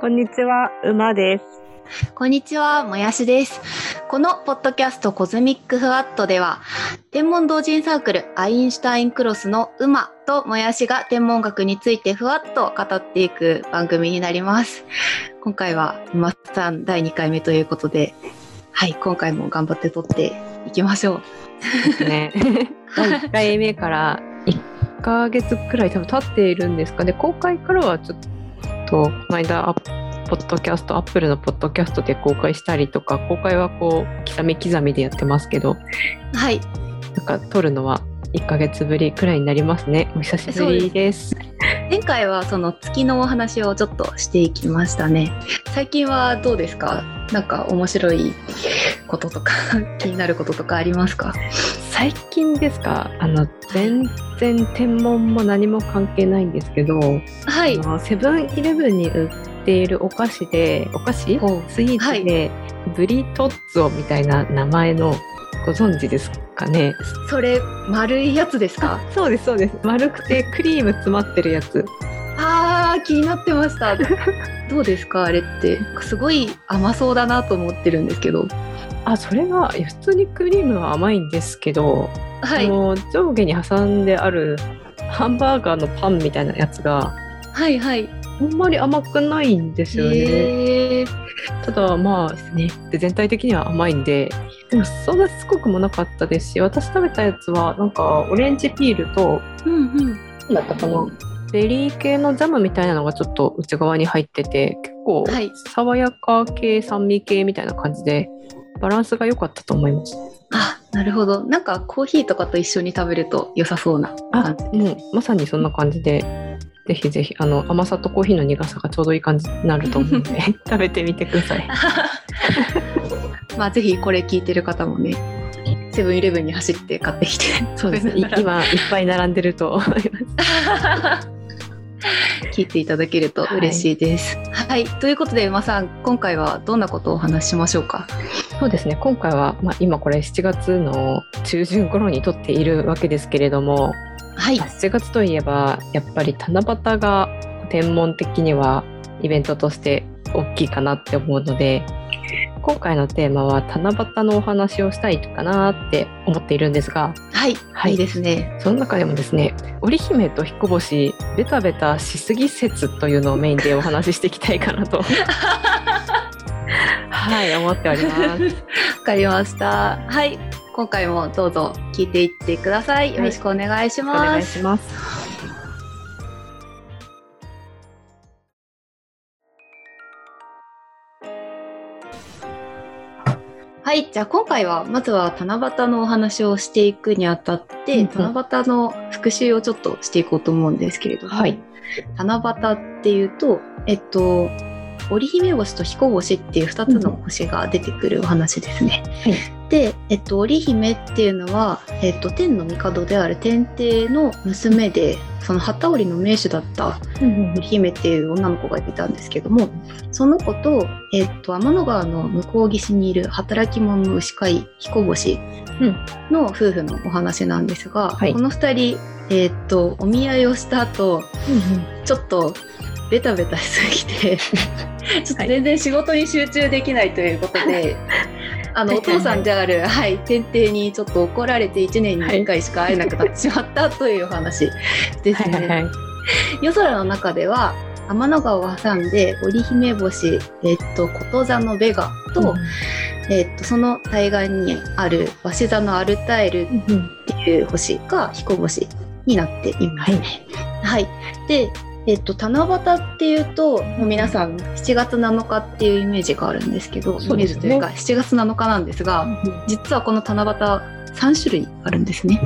こんにちは、馬です。こんにちは、もやしです。このポッドキャストコズミックフワットでは、天文同人サークルアインシュタインクロスの馬ともやしが天文学についてふわっと語っていく番組になります。今回は馬さん第2回目ということで、はい、今回も頑張って撮っていきましょう。ですね。第1回目から1ヶ月くらい多分経っているんですかね。公開からはちょっと、この間、アポッドキャスト、アップルのポッドキャストで公開したりとか、公開はこう、刻み刻みでやってますけど、はい、なんか撮るのは1ヶ月ぶりくらいになりますね。お久しぶりです。前回はその月のお話をちょっとしていきましたね。最近はどうですか？なんか面白いこととか 気になることとかありますか？最近ですか？あの、全然天文も何も関係ないんですけど、はい。セブンイレブンに売っているお菓子で、お菓子？スイーツで、ブリトッツォみたいな名前のご存知ですかね？それ丸いやつですか？そうですそうです。丸くてクリーム詰まってるやつ。あー気になってました。どうですか？あれって。すごい甘そうだなと思ってるんですけど。あそれが普通にクリームは甘いんですけど、はい。あの上下に挟んであるハンバーガーのパンみたいなやつがはいはい。あんまり甘くないんですよね、へーただまあねで全体的には甘いんででもそんなしつこくもなかったですし私食べたやつはなんかオレンジピールとうんうん。何だったかなベリー系のジャムみたいなのがちょっと内側に入ってて結構はい。爽やか系酸味系みたいな感じでバランスが良かったと思います。あなるほど。なんかコーヒーとかと一緒に食べると良さそうなあ感じ。もうまさにそんな感じでぜひぜひあの甘さとコーヒーの苦さがちょうどいい感じになると思うので 食べてみてください。まあぜひこれ聞いてる方もねセブンイレブンに走って買ってきてそうですね。今いっぱい並んでると思います。聞いていただけると嬉しいです。はい、ということで、馬さん、今回はどんなことをお話ししましょうか？そうですね。今回は、まあ、今これ7月の中旬頃に撮っているわけですけれどもはい、7月といえばやっぱり七夕が天文的にはイベントとして大きいかなって思うので今回のテーマは七夕のお話をしたいかなって思っているんですがはい、はいいいですね。その中でもですね織姫と彦星ベタベタしすぎ説というのをメインでお話ししていきたいかなと はい思っております。わかりました。はい、今回もどうぞ聞いていってください。よろしくお願いしおます。願いします。はい、じゃあ今回はまずは七夕のお話をしていくにあたって、うんうん七夕の復習をちょっとしていこうと思うんですけれども、はい七夕っていうと、えっと、織姫星と彦星っていう2つの星が出てくるお話ですね。はいで、えっと、織姫っていうのは、えっと、天の帝である天帝の娘でその機織りの名手だった織姫っていう女の子がいたんですけどもその子と、えっと、天の川の向こう岸にいる働き者の牛飼い彦星の夫婦のお話なんですが、はい。この2人、えっと、お見合いをした後ちょっとベタベタしすぎて ちょっと全然仕事に集中できないということで、あのはいお父さんである、はい、天帝にちょっと怒られて1年に1回しか会えなくなってしまったというお話ですね。はいはいはい。夜空の中では天の川を挟んで織姫星、えっと、こと座のベガと、えっと、その対岸にある鷲座のアルタエルっていう星が彦星になっていますね。はい。で、えっと、七夕っていうと、もう皆さん7月7日っていうイメージがあるんですけど、そうですね。イメージというか7月7日なんですが、実はこの七夕3種類あるんですね。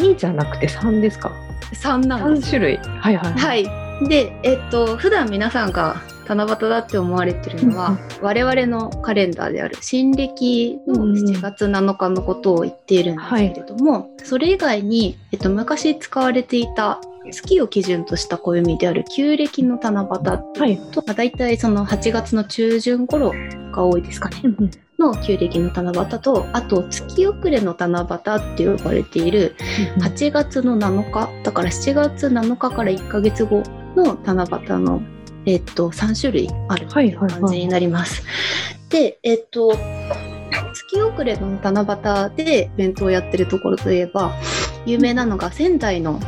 2じゃなくて3ですか？3なんです。3種類。はいはいはい。で、えっと、普段皆さんが七夕だって思われてるのは、我々のカレンダーである新暦のうんうん。7月7日のことを言っているんですけれども、それ以外に、えっと、昔使われていた月を基準とした暦である旧暦の七夕はい。と、まあ、大体その8月の中旬頃が多いですかね。の旧暦の七夕と、あと月遅れの七夕って呼ばれている8月の7日。だから7月7日から1ヶ月後の七夕の、えっと、3種類あるはいはいはい。感じになります。で、えっと、月遅れの七夕でイベントをやってるところといえば、有名なのが仙台の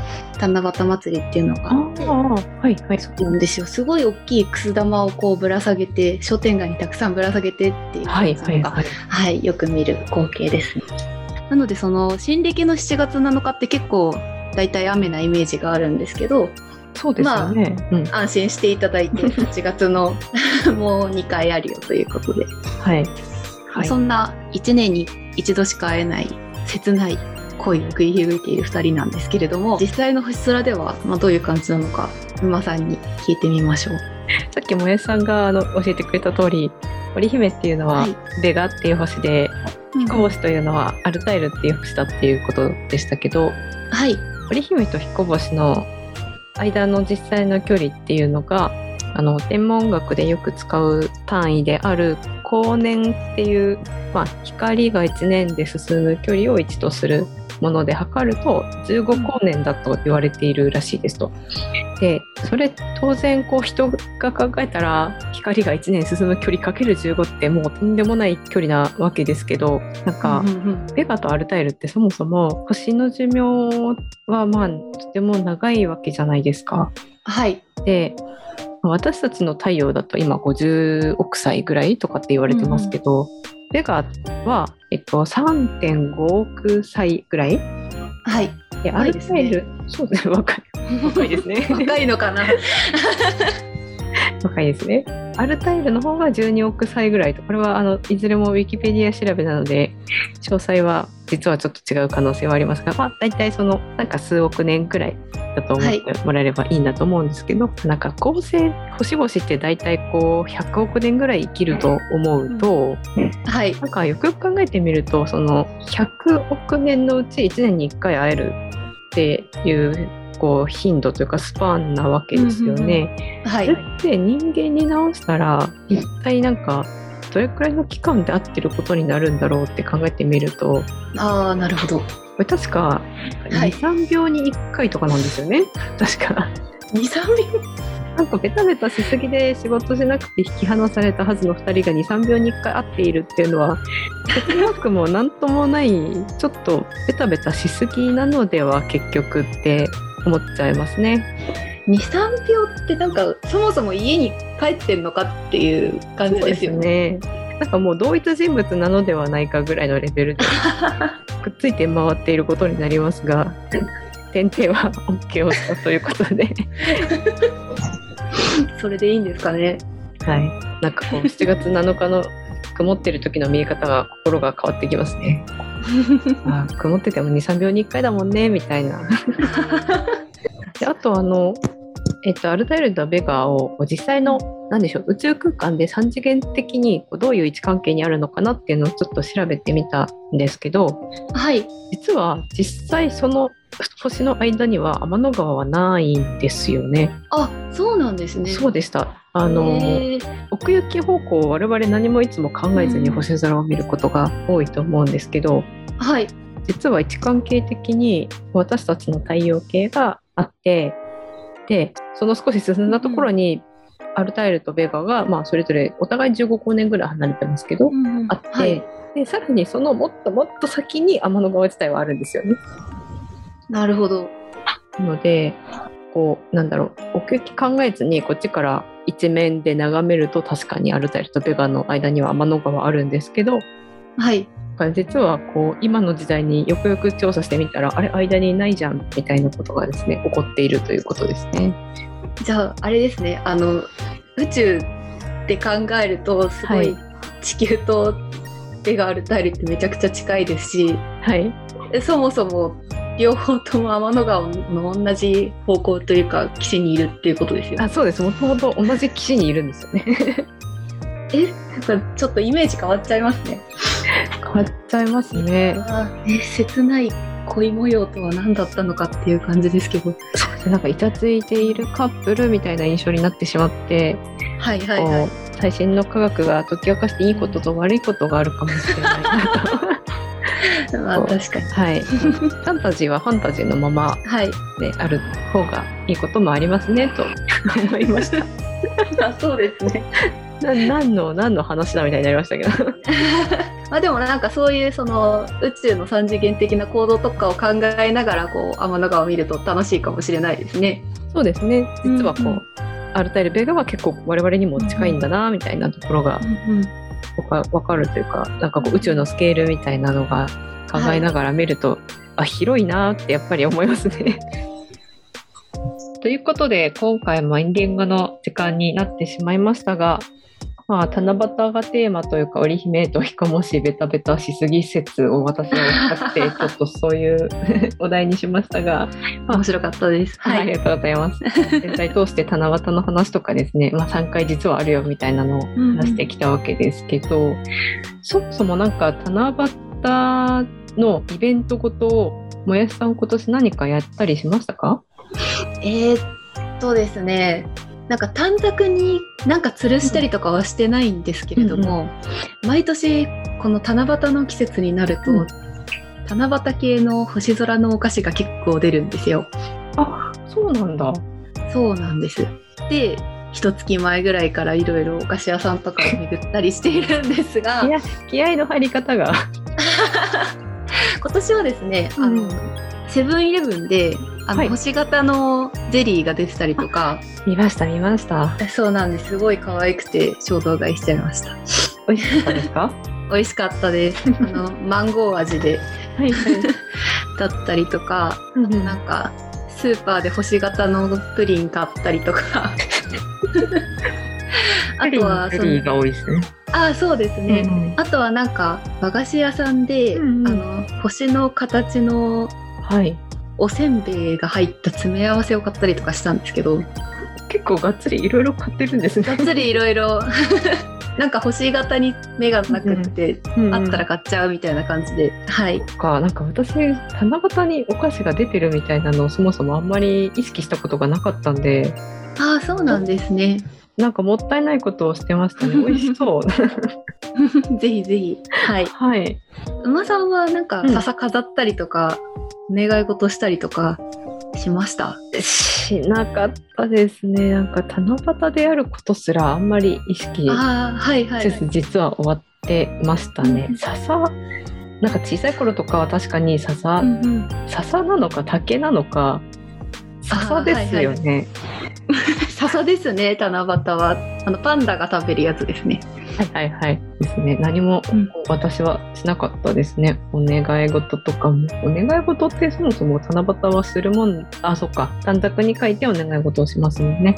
七夕祭りっていうのがああって、あはいはい。そうなんですよ。すごい大きいくす玉をこうぶら下げて、商店街にたくさんぶら下げてっていうはいのが、はいはいはい、よく見る光景ですね。なのでその新暦の7月7日って結構だいたい雨なイメージがあるんですけどそうですよね、うん。安心していただいて 8月の もう2回あるよということで、はい。はいそんな1年に一度しか会えない切ない恋を繰り広げている2人なんですけれども実際の星空では、まあ、どういう感じなのか馬さんに聞いてみましょう。さっきもやしさんがあの教えてくれた通り織姫っていうのははい。ベガっていう星で彦星というのはアルタイルっていう星だっていうことでしたけどはい、織姫と彦星の間の実際の距離っていうのがあの天文学でよく使う単位である光年っていう、まあ、光が1年で進む距離を1とするもので測ると15光年だと言われているらしいですと。でそれ当然こう人が考えたら光が1年進む距離かける15ってもうとんでもない距離なわけですけどなんか、うんうんうんベガとアルタイルってそもそも星の寿命はまあとても長いわけじゃないですか。はいで私たちの太陽だと今50億歳ぐらいとかって言われてますけど、ベガは、えっと、3.5億歳ぐらい？はい。そうですね。若い若いですね。若いのかな？若いですね。アルタイルの方が12億歳ぐらいとこれはあのいずれもウィキペディア調べなので詳細は実はちょっと違う可能性はありますが、まあ、大体そのなんか数億年くらいだと思ってもらえればいいんだと思うんですけど、なんか恒星星々って大体こう100億年ぐらい生きると思うと、はい。なんかよくよく考えてみるとその100億年のうち1年に1回会えるっていうこう頻度というかスパンなわけですよね。はい。それって人間に直したら一体なんかどれくらいの期間で合ってることになるんだろうって考えてみるとこああなるほど。れ確かはい。23秒に1回とかなんですよね。確か。23秒？なんかベタベタしすぎで仕事しなくて引き離されたはずの2人が23秒に1回会っているっていうのは切なくもなんともないちょっとベタベタしすぎなのでは結局って思っちゃいますね。23秒ってなんかそもそも家に帰ってんのかっていう感じですよね。ね。なんかもう同一人物なのではないかぐらいのレベルで くっついて回っていることになりますが点々は OK をしたということで、それでいいんですかね。はい、なんかこう7月7日の曇ってる時の見え方が心が変わってきますね。あー曇ってても23秒に1回だもんねみたいな。であとあの、えっと、アルタイルとベガを実際のなんでしょう宇宙空間で3次元的にこうどういう位置関係にあるのかなっていうのをちょっと調べてみたんですけどはい。実は実際その星の間には天の川はないんですよね。あ、そうなんですね。そうでしたあの奥行き方向を我々何もいつも考えずに星空を見ることが多いと思うんですけど、はい。実は位置関係的に私たちの太陽系があってでその少し進んだところにアルタイルとベガが、まあ、それぞれお互い15光年ぐらい離れてますけど、あって、はい。でさらにそのもっともっと先に天の川自体はあるんですよね。なるほど。なのでこうなんだろう奥行き考えずにこっちから一面で眺めると確かにアルタイルとベガの間には天の川あるんですけどはい。実はこう今の時代によくよく調査してみたらあれ間にないじゃんみたいなことがですね起こっているということですね。じゃあ、あれですね。あの、宇宙って考えると、すごはいい地球と手があるタイルってめちゃくちゃ近いですし、はい、そもそも両方とも天の川の同じ方向というか岸にいるっていうことですよ。あそうですもともと同じ岸にいるんですよね。えなんかちょっとイメージ変わっちゃいますね。変わっちゃいますね。あーえ切ない恋模様とは何だったのかっていう感じですけど。なんかイチャついているカップルみたいな印象になってしまって、はいはいはい。最新の科学が解き明かしていいことと悪いことがあるかもしれないなと。まあ確かに。はい、ファンタジーはファンタジーのままはい。である方がいいこともありますねと思いました。あそうですね。な何の何の話だみたいになりましたけど まあでもなんかそういうその宇宙の三次元的な行動とかを考えながらこう天の川を見ると楽しいかもしれないですね。そうですね実はこう、うんうんアルタイルベガは結構我々にも近いんだなみたいなところが僕は分かるというかなんかこう宇宙のスケールみたいなのが考えながら見ると、あ広いなってやっぱり思いますね。ということで今回もエンディングの時間になってしまいましたが、まあ、七夕がテーマというか織姫とひこもしベタベタしすぎ説を私はおってちょっとそういうお題にしましたが、まあ面白かったです。はい、ありがとうございます。全体通して七夕の話とかですね、まあ、3回実はあるよみたいなのを話してきたわけですけど、そもそもなんか七夕のイベントごとをもやしさん今年何かやったりしましたか？えーっとですねなんか短冊になんか吊るしたりとかはしてないんですけれども、毎年この七夕の季節になると、うん七夕系の星空のお菓子が結構出るんですよ。あそうなんだ。そうなんです。で一月前ぐらいからいろいろお菓子屋さんとかを巡ったりしているんですが いや気合の入り方が。今年はですね、あうんのセブンイレブンであの、はい。星型のゼリーが出てたりとか。見ました見ました。そうなんです。すごい可愛くて衝動買いしちゃいました。美味しかったですか？美味しかったです。あのマンゴー味で。はいはい。だったりとか。うんなんかスーパーで星型のプリン買ったりとか。あとはそのが多いですね。あそうですね、うん。あとはなんか和菓子屋さんで、うんうん。あの星の形のはい。おせんべいが入った詰め合わせを買ったりとかしたんですけど結構がっつりいろいろ買ってるんですね。がっつりいろいろ。なんか星型に目がなくって、うんあったら買っちゃうみたいな感じで。はい。かなんか私七夕にお菓子が出てるみたいなのをそもそもあんまり意識したことがなかったんでああそうなんですね。なんかもったいないことをしてましたね。美味しそう。ぜひぜひ。はい。はい。馬さんはなんかうん。笹飾ったりとか、お願い事したりとかしました？しなかったですね。なんか七夕であることすらあんまり意識ああはいはい、せず実は終わってましたね、うん笹？なんか小さい頃とかは確かに笹、うんうん。笹なのか竹なのか笹ですよね、笹ですね七夕は。あのパンダが食べるやつですねはいはいはいですね。何もうん私はしなかったですね。お願い事とかも。お願い事ってそもそも七夕はするもん、あ、そっか。短冊に書いてお願い事をしますもんね。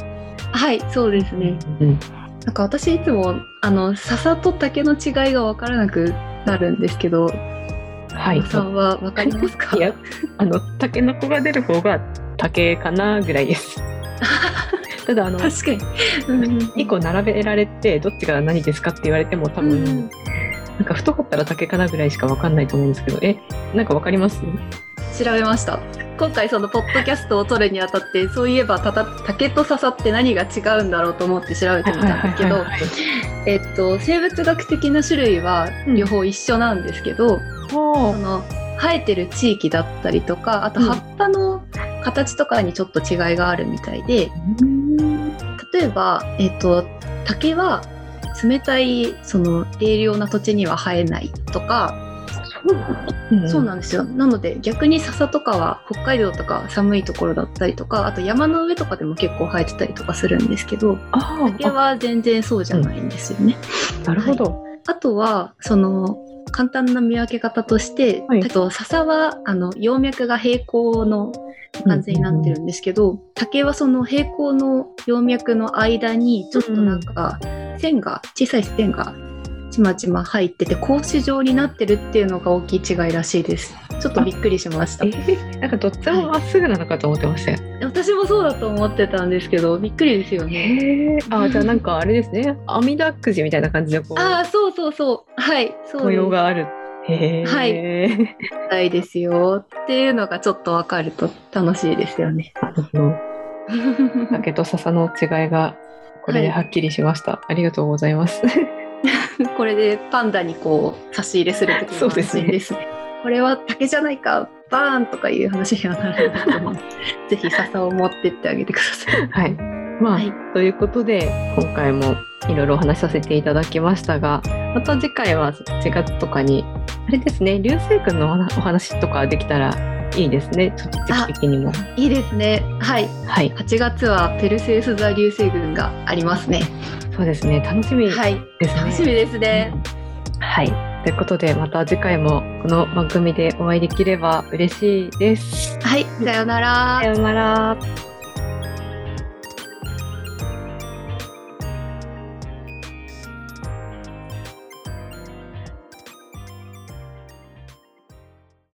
はいそうですねうん。なんか私いつもあの笹と竹の違いが分からなくなるんですけど、はい。馬さんは分かりますか？いや、あの、タケノコが出る方が竹かなぐらいです。ただ、あの、確かに、うんうん2個並べられて、どっちが何ですかって言われても多分、うんなんか太かったら竹かなぐらいしかわかんないと思うんですけど、え、なんかわかります？調べました。今回そのポッドキャストを撮るにあたってそういえばたた竹と笹って何が違うんだろうと思って調べてみたんですけどえっと生物学的な種類は両方一緒なんですけど、その生えてる地域だったりとかあとうん葉っぱの形とかにちょっと違いがあるみたいで、例えば、えっと竹は冷たいその冷涼な土地には生えないとか、うんそうなんですよなので逆に笹とかは北海道とか寒いところだったりとかあと山の上とかでも結構生えてたりとかするんですけどあ竹は全然そうじゃないんですよね。あなるほど。あとはその簡単な見分け方として、はい。あと笹はあの葉脈が平行の感じになってるんですけど、竹はその平行の葉脈の間にちょっとなんか線が小さい線がちまちま入ってて格子状になってるっていうのが大きい違いらしいですちょっとびっくりしましたえーなんかどっちもまっすぐなのかと思ってましたよ。私もそうだと思ってたんですけどびっくりですよね。あじゃあなんかあれですね。阿弥陀くじみたいな感じでこうああそうそうそうはいそう模様がある。はいみたいですよっていうのがちょっとわかると楽しいですよね。竹と笹の違いがこれではっきりしました。ありがとうございます。これでパンダにこう差し入れするときの安心ですね。これは竹じゃないかバーンとかいう話にはならないと思う。ぜひ笹を持ってってあげてください。はい。まあ、はいということで今回もいろいろお話しさせていただきましたがまた次回は4月とかにあれですね流星群のお話とかできたらいいですねちょっと時期的にも。いいですね。はい。はい8月はペルセウス座流星群がありますね。そうですね楽しみですね。はい。楽しみですね。はいということでまた次回もこの番組でお会いできれば嬉しいです。はい。さようならさ。ようなら。